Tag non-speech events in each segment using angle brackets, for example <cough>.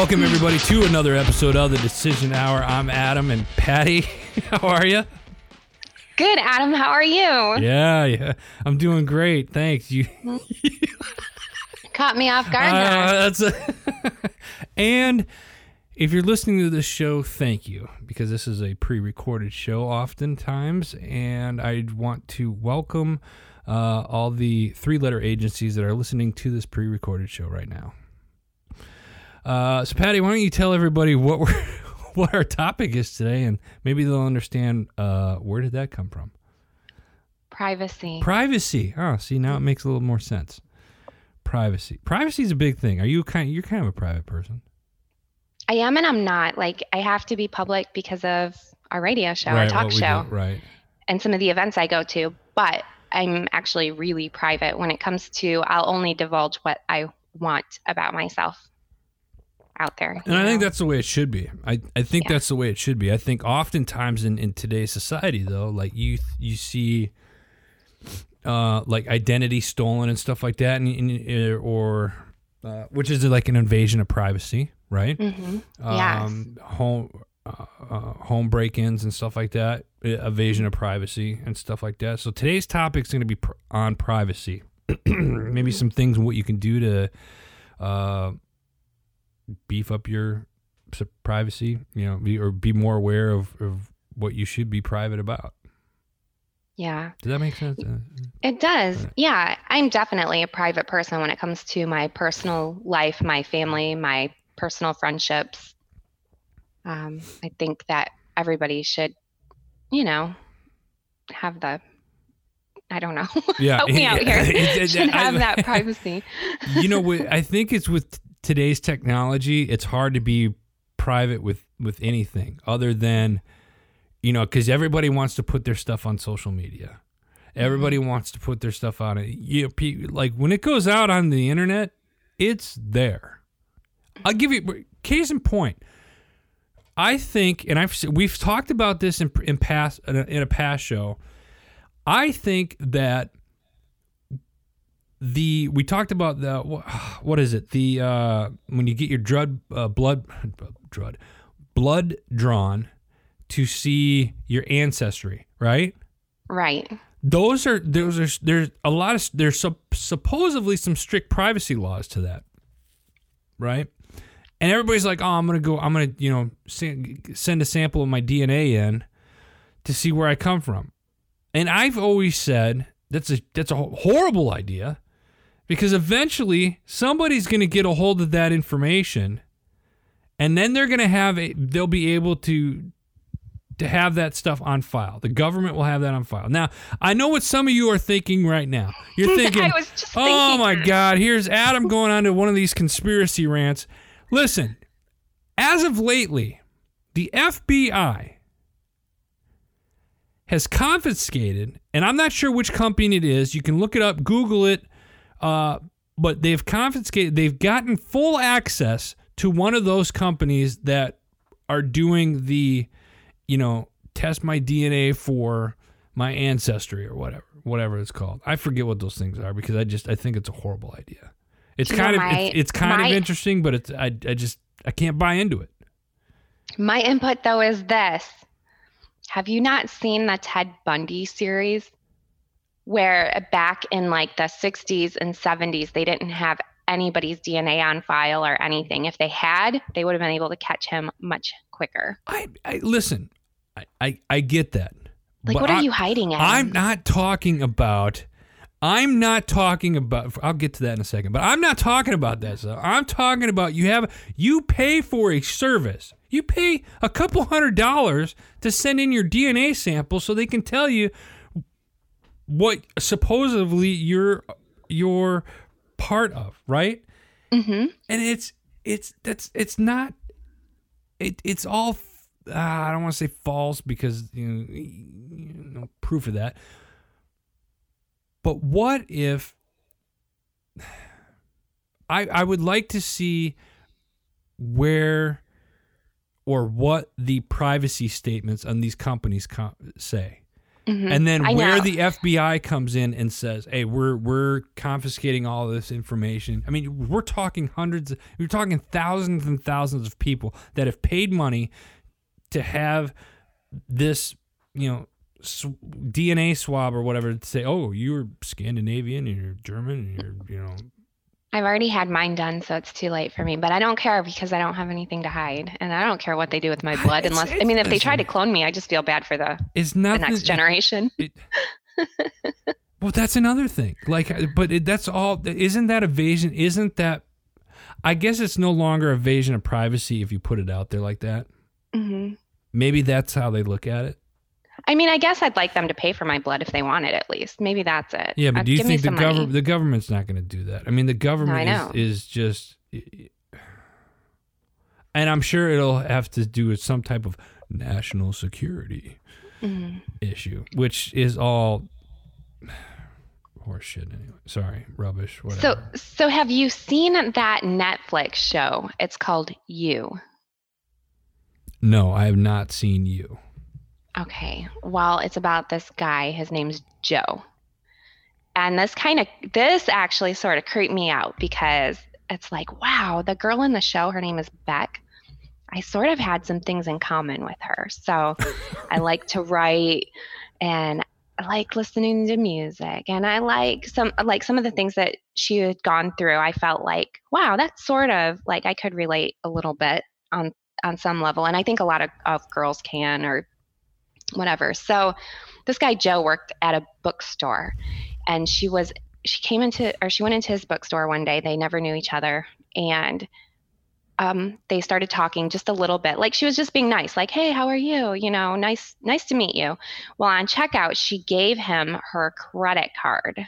Welcome everybody to another episode of the Decision Hour. I'm Adam and Patti. <laughs> How are you? Good, Adam. How are you? Yeah, yeah. I'm doing great. Thanks. You <laughs> Caught me off guard. Uh, that's a <laughs> and if you're listening to this show, thank you because this is a pre-recorded show oftentimes, and I want to welcome uh, all the three-letter agencies that are listening to this pre-recorded show right now. Uh, so, Patti, why don't you tell everybody what we're <laughs> what our topic is today, and maybe they'll understand uh, where did that come from. Privacy. Privacy. Oh, see now it makes a little more sense. Privacy. Privacy is a big thing. Are you kind? You're kind of a private person. I am and I'm not. Like, I have to be public because of our radio show, our talk show, do, Right. and some of the events I go to. But I'm actually really private when it comes to, I'll only divulge what I want about myself out there. And you I think that's the way it should be. I, I think Yeah. that's the way it should be. I think oftentimes in, in today's society though, like you you see uh like identity stolen and stuff like that and, and or uh, which is like an invasion of privacy, right? Mhm. Yes. Um home uh, uh, home break-ins and stuff like that, uh, evasion of privacy and stuff like that. So today's topic is going to be pr- on privacy. <clears throat> Maybe some things what you can do to uh, beef up your privacy, you know, be, or be more aware of, of what you should be private about. Yeah. Does that make sense? Uh, It does. Right. Yeah. I'm definitely a private person when it comes to my personal life, my family, my personal friendships. Um, I think that everybody should, you know, have the, I don't know, <laughs> yeah, help me out <laughs> here, should have <laughs> that privacy. you know what i think it's with today's technology it's hard to be private with with anything other than you know because everybody wants to put their stuff on social media. Everybody mm-hmm. wants to put their stuff on it. You know, pe- like when it goes out on the internet it's there. I'll give you case in point i think and i've we've talked about this in in past in a, in a past show i think that the we talked about the what is it? The uh when you get your drud uh, blood drud blood drawn to see your ancestry right? Right. those are those are there's a lot of there's sup- supposedly some strict privacy laws to that right? And everybody's like oh i'm gonna go i'm gonna you know send, send a sample of my dna in to see where i come from. And i've always said that's a that's a horrible idea because eventually somebody's gonna get a hold of that information and then they're gonna have a they'll be able to to have that stuff on file. The government will have that on file. Now, I know what some of you are thinking right now. You're <laughs> thinking, I was just "Oh thinking my that." God, here's Adam going on to one of these conspiracy rants." Listen, as of lately, the FBI has confiscated, and I'm not sure which company it is. You can look it up, Google it. Uh, but they've confiscated, they've gotten full access to one of those companies that are doing the, you know, test my DNA for my ancestry or whatever, whatever it's called. I forget what those things are because I just I think it's a horrible idea. It's You know, kind of my- it's, it's kind my- of interesting, but it's I I just I can't buy into it. My input though is this. Have you not seen the Ted Bundy series? Where back in like the 60s and 70s, they didn't have anybody's DNA on file or anything. If they had, they would have been able to catch him much quicker. I, I listen. I, I I get that. Like, But what are I- you hiding at? I'm not talking about. I'm not talking about. I'll get to that in a second. But I'm not talking about that stuff. I'm talking about you have you pay for a service. You pay a couple hundred dollars to send in your DNA sample so they can tell you what supposedly you're you're part of, right? hmm and it's it's that's it's not it it's all uh, I don't want to say false because you know, you know proof of that. But what if <sighs> I I would like to see where or what the privacy statements on these companies co- say. Mhm. And then I where know. the FBI comes in and says, "Hey, we're we're confiscating all this information." I mean, we're talking hundreds, we're talking thousands and thousands of people that have paid money to have this, you know, sw- DNA swab or whatever to say, "Oh, you're Scandinavian and you're German and you're, you know." I've already had mine done, so it's too late for me. But I don't care because I don't have anything to hide, and I don't care what they do with my <laughs> blood. It's- unless I mean, if they try to clone me, I just feel bad for the, It's the nothing. next generation. <laughs> Well, that's another thing. Like, but it, that's all. Isn't that evasion? Isn't that? I guess it's no longer evasion of privacy if you put it out there like that. hmm Maybe that's how they look at it. I mean, I guess I'd like them to pay for my blood if they want it, at least. Maybe that's it. Yeah, but Uh, do you think the government the government's not going to do that? I mean, the government know. is, is just, and I'm sure it'll have to do with some type of national security Mhm. issue, which is all <sighs> horseshit. Anyway, sorry, rubbish. So, so have you seen that Netflix show? It's called You. no, I have not seen you. Okay. Well, it's about this guy. His name's Joe. And this kind of, this actually sort of creeped me out because it's like, wow, the girl in the show, her name is Beck. I sort of had some things in common with her. So I <laughs> like to write and I like listening to music and I like some like some of the things that she had gone through. I felt like, wow, that's sort of like I could relate a little bit on on some level. And I think a lot of, of girls can or whatever. So this guy Joe worked at a bookstore and she was she came into or she went into his bookstore one day. They never knew each other and um, they started talking just a little bit. Like she was just being nice, like, "Hey, how are you? You know, nice, nice to meet you." Well, on checkout, she gave him her credit card,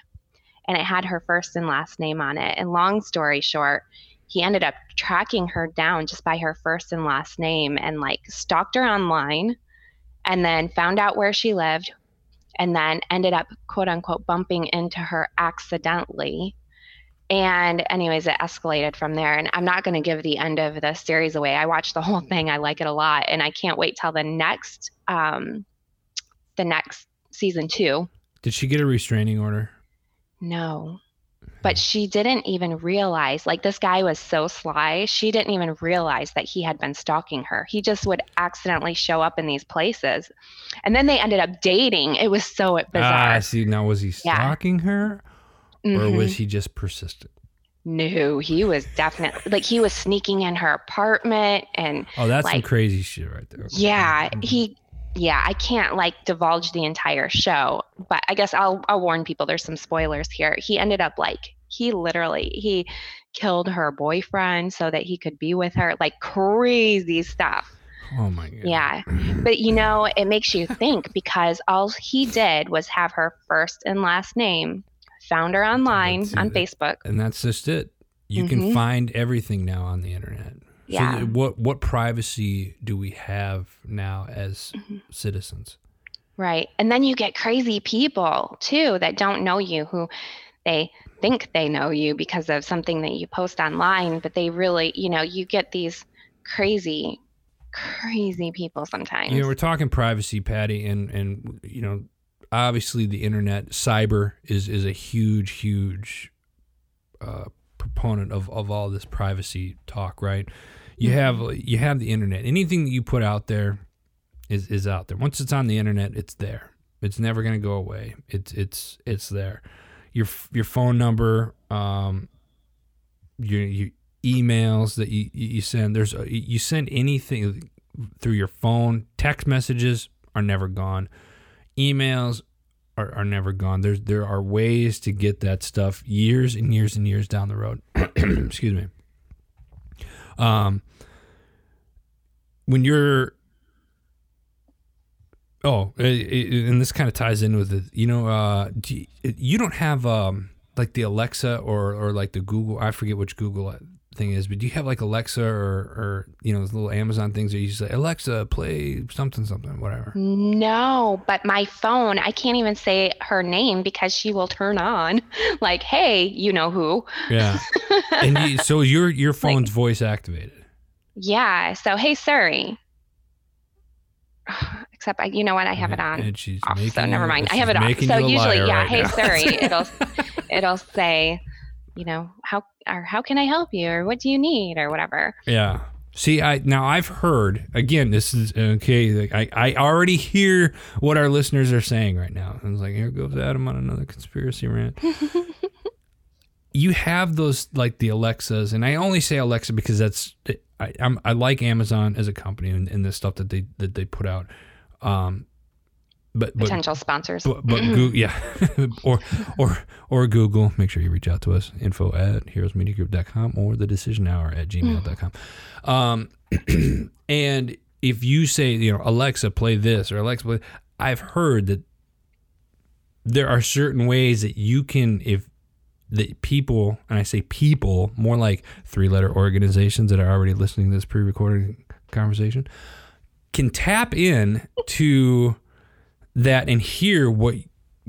and it had her first and last name on it. And long story short, he ended up tracking her down just by her first and last name, and like stalked her online, and then found out where she lived, and then ended up quote unquote bumping into her accidentally. And anyways, it escalated from there. And I'm not going to give the end of the series away. I watched the whole <laughs> thing. I like it a lot, and I can't wait till the next, um, the next season two. Did she get a restraining order? No, but she didn't even realize. Like this guy was so sly. She didn't even realize that he had been stalking her. He just would accidentally show up in these places, and then they ended up dating. It was so Ah, bizarre. see, now was he Yeah. stalking her, or Mhm. was he just persistent? No, he was definitely like he was sneaking in her apartment and Oh, that's some crazy shit right there. yeah, Mhm. he yeah, I can't like divulge the entire show, but I guess I'll I'll warn people there's some spoilers here. He ended up like he literally he killed her boyfriend so that he could be with her, like crazy stuff. Oh my god. Yeah. But you know, it makes you think because all he did was have her first and last name, found her online on that- Facebook. and that's just it. You can Mhm. find everything now on the internet. Yeah. So what what privacy do we have now as Mhm. citizens? Right. And then you get crazy people too that don't know you who they think they know you because of something that you post online, but they really, you know, you get these crazy, crazy people sometimes. You know, we're talking privacy, Patti, and and you know, obviously the internet, cyber is is a huge, huge uh, proponent of of all this privacy talk, right? You have you have the internet. Anything that you put out there is is out there. Once it's on the internet, it's there. It's never going to go away. It's it's it's there. Your your phone number, um, your your emails that you you send. There's a, you send anything through your phone. Text messages are never gone. Emails are, are never gone. There's there are ways to get that stuff years and years and years down the road. <clears throat> Excuse me. Um, when you're oh, and this kind of ties in with it. You know, uh, do you, you don't have um like the Alexa or or like the Google. I forget which Google thing is, but do you have like Alexa or or you know those little Amazon things that you say Alexa play something something whatever. No, but my phone, I can't even say her name because she will turn on <laughs> like, hey, you know who. Yeah, <laughs> and you, so your your phone's voice activated. yeah. So, hey, Siri. <sighs> Except I, you know what? I have it on. And she's oh, off, making so never mind. I have it off. So usually, yeah. right hey now. Siri, it'll <laughs> it'll say, you know, how or how can I help you or what do you need or whatever. Yeah. See, I now I've heard again. This is okay. Like, I I already hear what our listeners are saying right now. I was like, here goes Adam on another conspiracy rant. <laughs> you have those like the Alexas, and I only say Alexa because that's I I'm, I like Amazon as a company and, and the stuff that they that they put out. Um, but but Potential sponsors. but, but Goo- <laughs> yeah, <laughs> or or or Google. Make sure you reach out to us. Info at heroesmediagroup.com or the decision hour at gmail.com. Um, <clears throat> and if you say, you know, Alexa, play this or Alexa, play, I've heard that there are certain ways that you can, if the people, and I say people, more like three letter organizations that are already listening to this pre recorded conversation, can tap in to that and hear what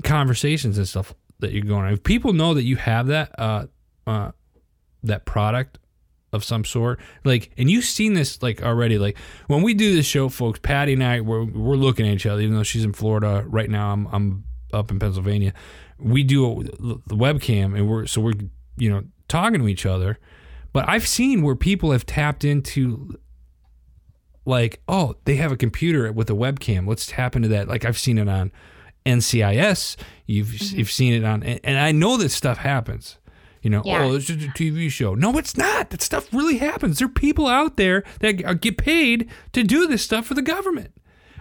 conversations and stuff that you're going on. If people know that you have that uh uh that product of some sort, like and you've seen this like already, like when we do this show, folks, Patti and I we're we're looking at each other, even though she's in Florida right now, I'm I'm up in Pennsylvania. We do the webcam and we're so we're you know talking to each other. But I've seen where people have tapped into like, oh, they have a computer with a webcam. Let's tap into that. Like I've seen it on NCIS. You've Mm-hmm. you've seen it on, and I know that stuff happens. You know, Yeah. oh, it's just a TV show. No, it's not. That stuff really happens. There are people out there that get paid to do this stuff for the government.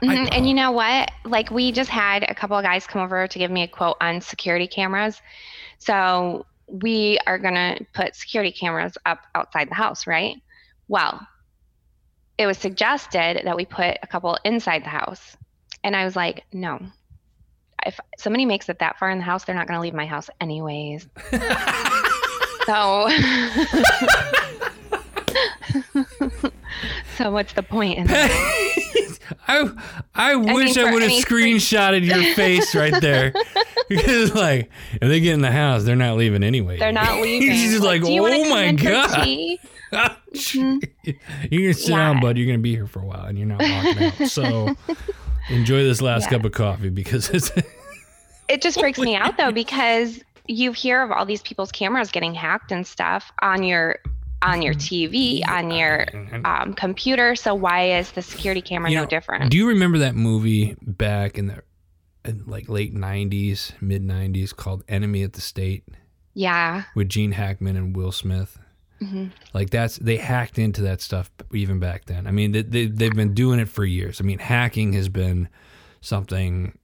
I- Mhm. and you know what? Like we just had a couple of guys come over to give me a quote on security cameras. So we are gonna put security cameras up outside the house, right? Well, it was suggested that we put a couple inside the house. And I was like, no. If somebody makes it that far in the house, they're not gonna leave my house anyways. <laughs> so <laughs> So what's the point in? <laughs> I I wish I would have screenshotted your face right there. because like if they get in the house, they're not leaving anyway. They're not leaving. She's just like, Do oh my god. tea?" <laughs> you're gonna sit Yeah. down, bud. You're gonna be here for a while, and you're not walking out. So <laughs> enjoy this last Yeah. cup of coffee because it's <laughs> It just freaks me out though because you hear of all these people's cameras getting hacked and stuff on your on your TV, on your um, computer. So why is the security camera You no know, different? Do you remember that movie back in the in like late '90s, mid '90s called Enemy at the State yeah. with Gene Hackman and Will Smith? Hmm Like that's they hacked into that stuff even back then. I mean, they, they they've been doing it for years. I mean, hacking has been something.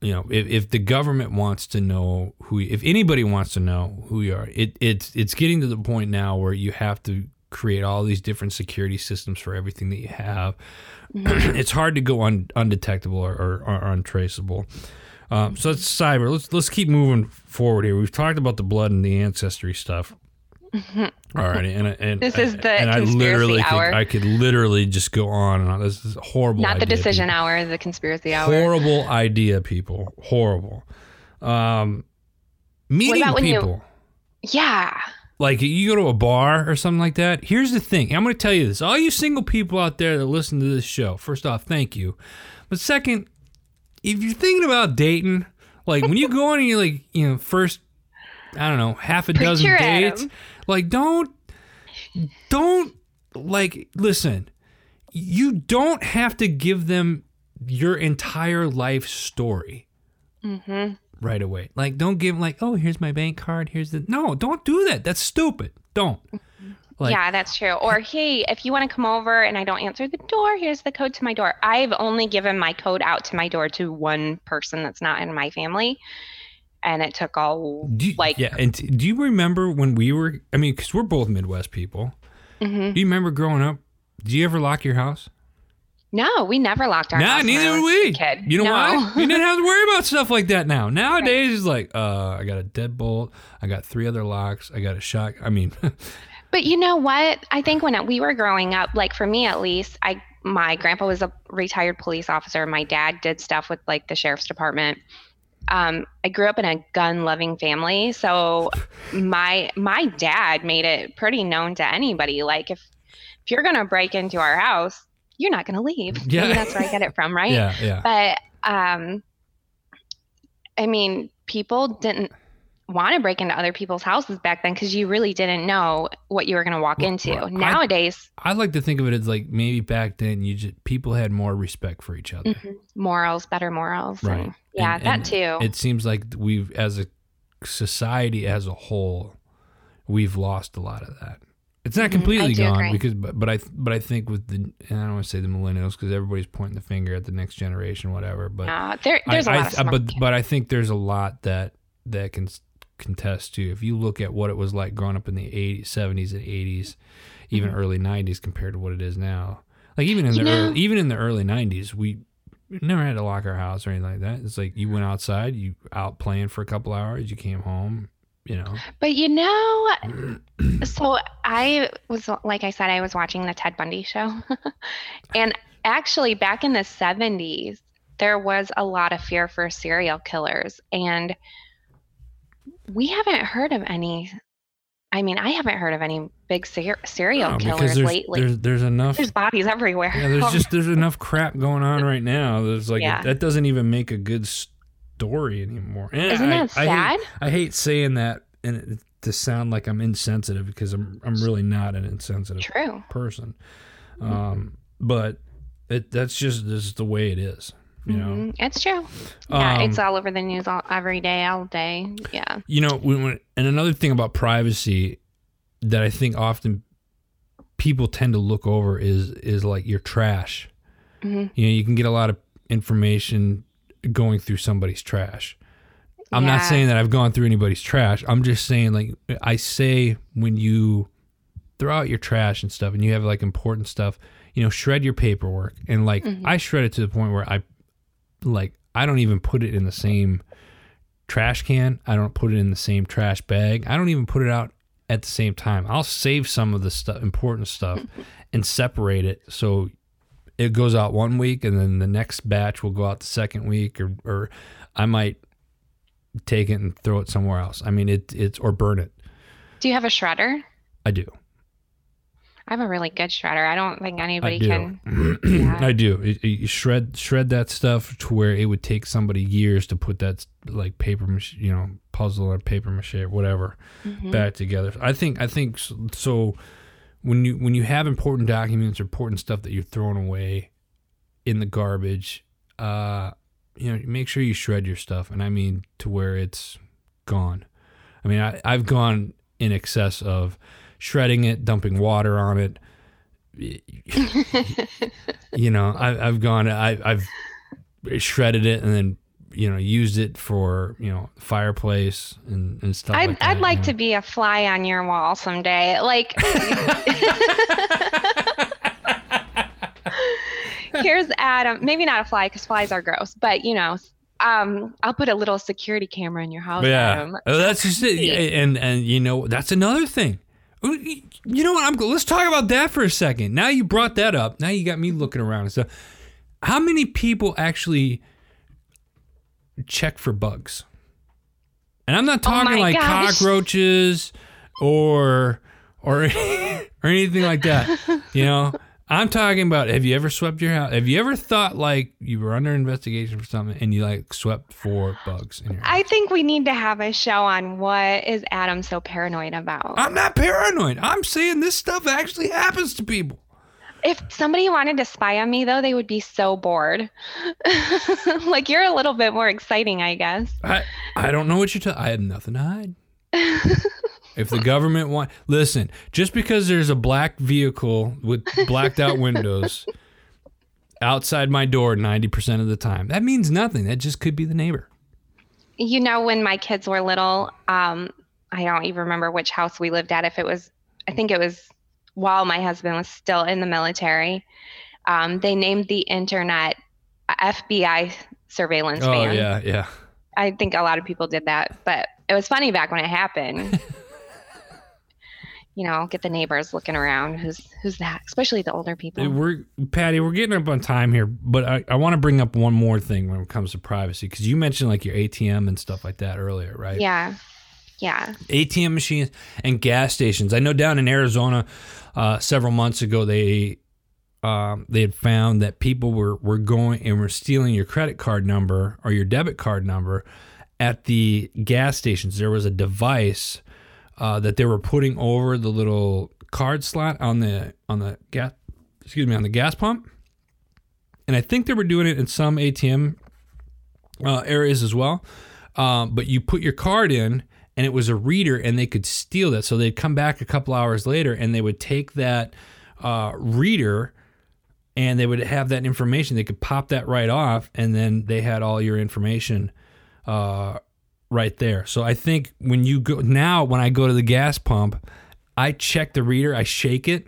You know, if, if the government wants to know who, if anybody wants to know who you are, it it's it's getting to the point now where you have to create all these different security systems for everything that you have. <clears throat> it's hard to go un, undetectable or, or, or untraceable. Um, so it's cyber. Let's let's keep moving forward here. We've talked about the blood and the ancestry stuff. <laughs> All right, and, and This is the and I literally could, hour. I could literally just go on and on. This is a horrible. Not the decision people. hour, the conspiracy hour. Horrible idea, people. Horrible. Um, meeting when you- people. Yeah. like you go to a bar or something like that. Here's the thing. I'm going to tell you this. All you single people out there that listen to this show, first off, thank you. But second, if you're thinking about dating, like when you go on and you're like, you know, first, I don't know, half a dozen dates, Adam. Like don't, don't, like, listen, you don't have to give them your entire life story hmm right away. Like, don't give them like, oh, here's my bank card. Here's the no. Don't do that. That's stupid. Don't. Like, yeah, that's true. Or hey, if you want to come over and I don't answer the door, here's the code to my door. I've only given my code out to my door to one person that's not in my family, and it took all Do you, like yeah, and t- do you remember when we were? I mean, because we're both Midwest people. Mhm. Do you remember growing up? Did you ever lock your house? No, we never locked our Nah, house. neither a we. Kid. You know no. why? <laughs> You didn't have to worry about stuff like that now. Nowadays, it's like, uh, I got a deadbolt. I got three other locks. I got a shot. I mean, <laughs> But you know what? I think when we were growing up, like for me at least, I my grandpa was a retired police officer. My dad did stuff with like the sheriff's department. Um, I grew up in a gun-loving family, so my my dad made it pretty known to anybody. Like if if you're gonna break into our house, you're not going to leave. Yeah. Maybe that's where I get it from, <laughs> right? Yeah, yeah. But um, I mean, people didn't want to break into other people's houses back then because you really didn't know what you were going to walk Well, into. well, Nowadays, I like to think of it as like maybe back then you just people had more respect for each other. mhm, morals, better morals. and- Right. yeah, And- that and too. It seems like we've as a society as a whole, we've lost a lot of that. It's not Mhm, completely I gone agree. because but, but I but I think with the and I don't want to say the millennials because everybody's pointing the finger at the next generation whatever but Uh, there, there's a I, lot of smart but kids. but I think there's a lot that that can contest to if you look at what it was like growing up in the 80s, 70s and 80s, even Mhm. early 90s compared to what it is now. Like even in You the know- early, even in the early 90s, we never had to lock our house or anything like that. It's like you went outside, you out playing for a couple hours, you came home, you know. But you know, <clears throat> so I was, like I said, I was watching the Ted Bundy show. <laughs> and actually, back in the 70s, there was a lot of fear for serial killers. And we haven't heard of any. I mean, I haven't heard of any big ser- serial No, killers there's, lately. there's there's enough There's bodies everywhere. Yeah, there's <laughs> just there's enough crap going on right now. There's like Yeah. that doesn't even make a good story anymore. And Isn't I- that I hate- sad? I hate saying that and it, to sound like I'm insensitive because I'm I'm really not an insensitive True. person. Um, but it that's just this is the way it is. You know. Mhm. It's true. Yeah, Um, it's all over the news all, every day, all day. Yeah. You know, when, and another thing about privacy that I think often people tend to look over is is like your trash. hmm You know, you can get a lot of information going through somebody's trash. I'm not saying that I've gone through anybody's trash. I'm just saying like I say when you throw out your trash and stuff and you have like important stuff, you know, shred your paperwork and like Mhm. I shred it to the point where I like I don't even put it in the same trash can. I don't put it in the same trash bag. I don't even put it out at the same time. I'll save some of the stuff important stuff <laughs> and separate it so it goes out one week and then the next batch will go out the second week or or I might take it and throw it somewhere else. I mean it it's or burn it. Do you have a shredder? I do. I have a really good shredder. I don't think I anybody do. can. <clears throat> Yeah. <clears throat> I do. It, it- shred shred that stuff to where it would take somebody years to put that like paper, you know, puzzle or paper mache or whatever Mhm. back together. I think I think s- so. When you when you have important documents or important stuff that you're throwing away in the garbage, uh, you know, make sure you shred your stuff, and I mean to where it's gone. I mean, I, I've gone in excess of shredding it, dumping water on it. <laughs> you know, I, I've gone, I, I've shredded it and then you know used it for you know fireplace and, and stuff. I'd, like that, I'd like you to be a fly on your wall someday. Like, <laughs> <laughs> here's Adam. Maybe not a fly because flies are gross, but you know, um, I'll put a little security camera in your house. yeah, Adam. Oh, that's just it. And and you know that's another thing. Oh, You know what? I'm. Let's talk about that for a second. Now you brought that up. Now you got me looking around and stuff. How many people actually check for bugs? And I'm not Oh talking my like gosh. cockroaches or or <laughs> or anything like that. You know, I'm talking about. Have you ever swept your house? Have you ever thought like you were under investigation for something and you like swept for bugs in your house? I think we need to have a show on what is Adam so paranoid about. I'm not paranoid. I'm saying this stuff actually happens to people. If somebody wanted to spy on me, though, they would be so bored. <laughs> like you're a little bit more exciting, I guess. I I don't know what you're talking. I have nothing to hide. <laughs> if the government want, listen. Just because there's a black vehicle with blacked out windows outside my door 90% of the time, that means nothing. That just could be the neighbor. You know, when my kids were little, um, I don't even remember which house we lived at. If it was, I think it was while my husband was still in the military. Um, they named the internet FBI surveillance Oh van. yeah, yeah. I think a lot of people did that, but it was funny back when it happened. <laughs> you know, get the neighbors looking around. Who's who's that? Especially the older people. We're Patti. We're getting up on time here, but I, I want to bring up one more thing when it comes to privacy because you mentioned like your ATM and stuff like that earlier, right? yeah, yeah. ATM machines and gas stations. I know down in Arizona, uh, several months ago, they um, they had found that people were were going and were stealing your credit card number or your debit card number at the gas stations. There was a device uh, that they were putting over the little card slot on the on the gas excuse me on the gas pump, and I think they were doing it in some ATM uh, areas as well. Um, but you put your card in, and it was a reader, and they could steal that. So they'd come back a couple hours later, and they would take that uh, reader, and they would have that information. They could pop that right off, and then they had all your information uh, right there. So I think when you go now, when I go to the gas pump, I check the reader, I shake it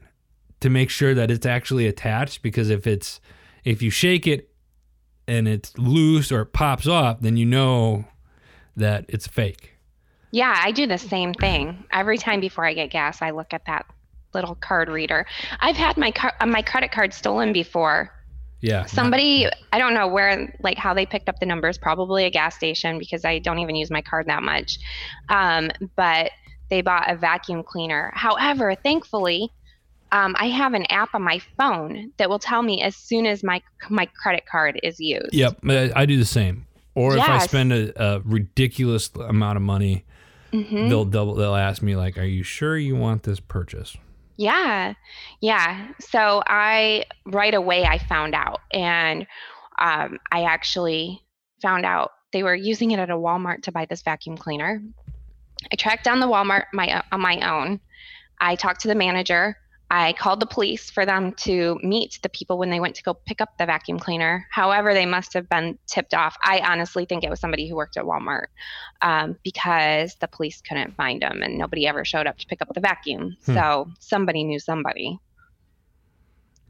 to make sure that it's actually attached because if it's if you shake it and it's loose or it pops off, then you know that it's fake. Yeah, I do the same thing. Every time before I get gas, I look at that little card reader. I've had my car- uh, my credit card stolen before. Yeah. Somebody, I don't know where, like how they picked up the numbers, probably a gas station because I don't even use my card that much. Um, but they bought a vacuum cleaner. However, thankfully, um, I have an app on my phone that will tell me as soon as my my credit card is used. Yep, I I do the same. Or if I spend a, a ridiculous amount of money, Mhm. they'll double. They'll ask me like, "Are you sure you want this purchase?" Yeah, yeah. So I right away I found out, and um, I actually found out they were using it at a Walmart to buy this vacuum cleaner. I tracked down the Walmart my on my own. I talked to the manager. I called the police for them to meet the people when they went to go pick up the vacuum cleaner. However, they must have been tipped off. I honestly think it was somebody who worked at Walmart um, because the police couldn't find them and nobody ever showed up to pick up the vacuum. Hmm. So somebody knew somebody.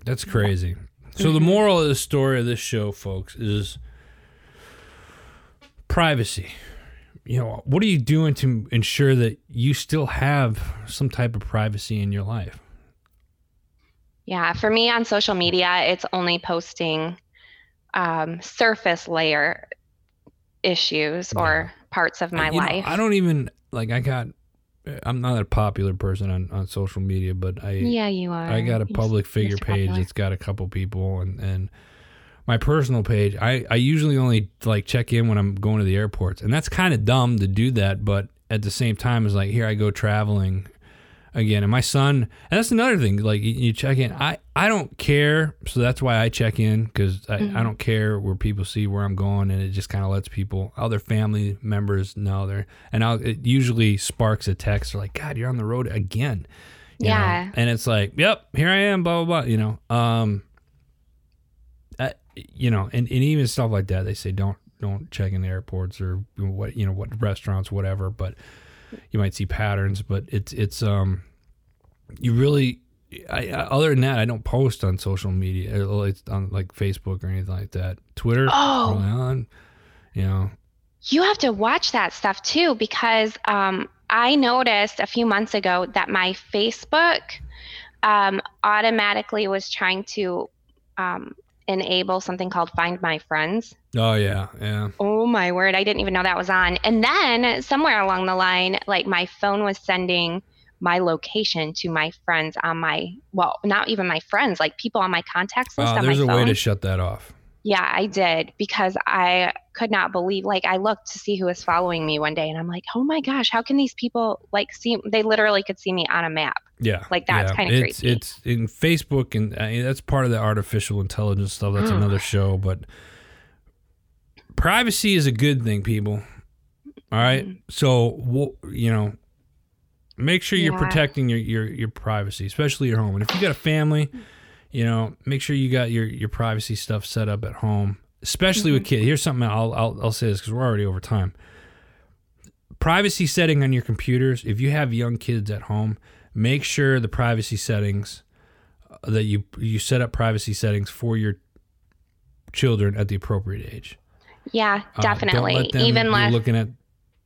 That's crazy. So the moral of the story of this show, folks, is privacy. You know, what are you doing to ensure that you still have some type of privacy in your life? Yeah, for me on social media, it's only posting um, surface layer issues or parts of my You know, life. I don't even like. I got. I'm not a popular person on, on social media, but I yeah, you are. I got a You're public s- figure page Popular. that's got a couple people and and my personal page I I usually only like check in when I'm going to the airports and that's kind of dumb to do that but at the same time it's like here I go traveling again and my son and that's another thing like you, check in I I don't care so that's why I check in because I, Mm-hmm. I don't care where people see where I'm going and it just kind of lets people other family members know they're and I'll, it usually sparks a text or like God you're on the road again you know? Yeah. and it's like, yep, here I am, blah blah blah. You know, um, uh, you know, and, and even stuff like that. They say don't don't check in the airports or what you know what restaurants, whatever. But you might see patterns. But it's it's um, you really. I, other than that, I don't post on social media, it's on like Facebook or anything like that. Twitter, Oh. on, you know, You have to watch that stuff too because um, I noticed a few months ago that my Facebook um, automatically was trying to um, enable something called Find My Friends. oh yeah, yeah, Oh my word, I didn't even know that was on. And then somewhere along the line, like my phone was sending my location to my friends on my well, not even my friends, like people on my contacts list Uh, on there's a phone. way to shut that off. Yeah, I did because I could not believe like I looked to see who was following me one day and I'm like, "Oh my gosh, how can these people like see they literally could see me on a map." Yeah, Like, that's yeah. kinda it's, creepy. It's in Facebook, and uh, that's part of the artificial intelligence stuff. That's Mm. another show, but privacy is a good thing, people. All right, Mm-hmm. so you know, make sure you're Yeah. protecting your, your your privacy, especially your home. And if you got a family, you know, make sure you got your your privacy stuff set up at home, especially with Mm-hmm. kids. Here's something I'll I'll, I'll say this because we're already over time. Privacy setting on your computers. If you have young kids at home, make sure the privacy settings uh, that you you set up privacy settings for your children at the appropriate age. Yeah, Uh, definitely. Them Even less looking at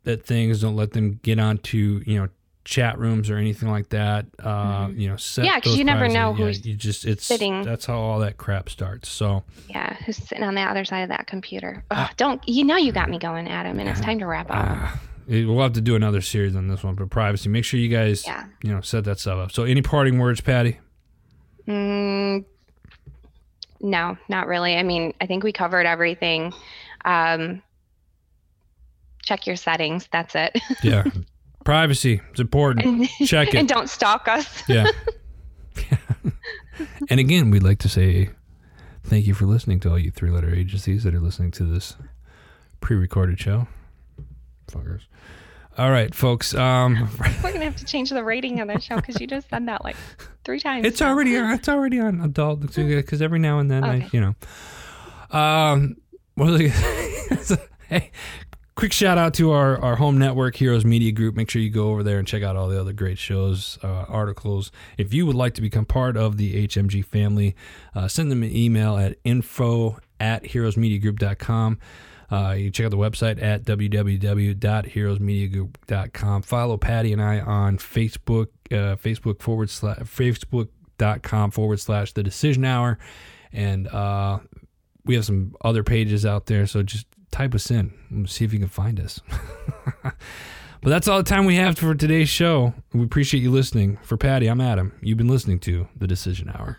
at things. Don't let them get onto you know chat rooms or anything like that. Uh, You know, Mm-hmm. Yeah, 'cause those you never know who's you just it's sitting- That's how all that crap starts. So yeah, who's sitting on the other side of that computer. Uh, Ugh, don't you know you got me going, Adam, and it's time to wrap up. We'll have to do another series on this one. But privacy, make sure you guys Yeah. you know set that stuff up. So any parting words, Patti? Mm, No, not really. I mean, I think we covered everything. Um, check your settings. That's it. <laughs> Yeah. Privacy. It's important. and, Check it. and <laughs> don't stalk us. Yeah. <laughs> and again, we'd like to say thank you for listening to all you three letter agencies that are listening to this pre recorded show. Fuckers. All right, folks. Um, <laughs> We're gonna have to change the rating of the show because you just said that like three times. it's already on. It's already on adult because every now and then I, you know. Um, what was I? hey, quick shout out to our our home network, Heroes Media Group. Make sure you go over there and check out all the other great shows, uh, articles. If you would like to become part of the HMG family, uh, send them an email at info at heroesmediagroup.com. Uh, you check out the website at www.heroesmediagroup.com. Follow Patti and I on Facebook, uh, Facebook forward slash Facebook.com forward slash the decision hour. And uh, we have some other pages out there. So just type us in and see if you can find us. <laughs> but that's all the time we have for today's show. We appreciate you listening. For Patti, I'm Adam. You've been listening to The Decision Hour.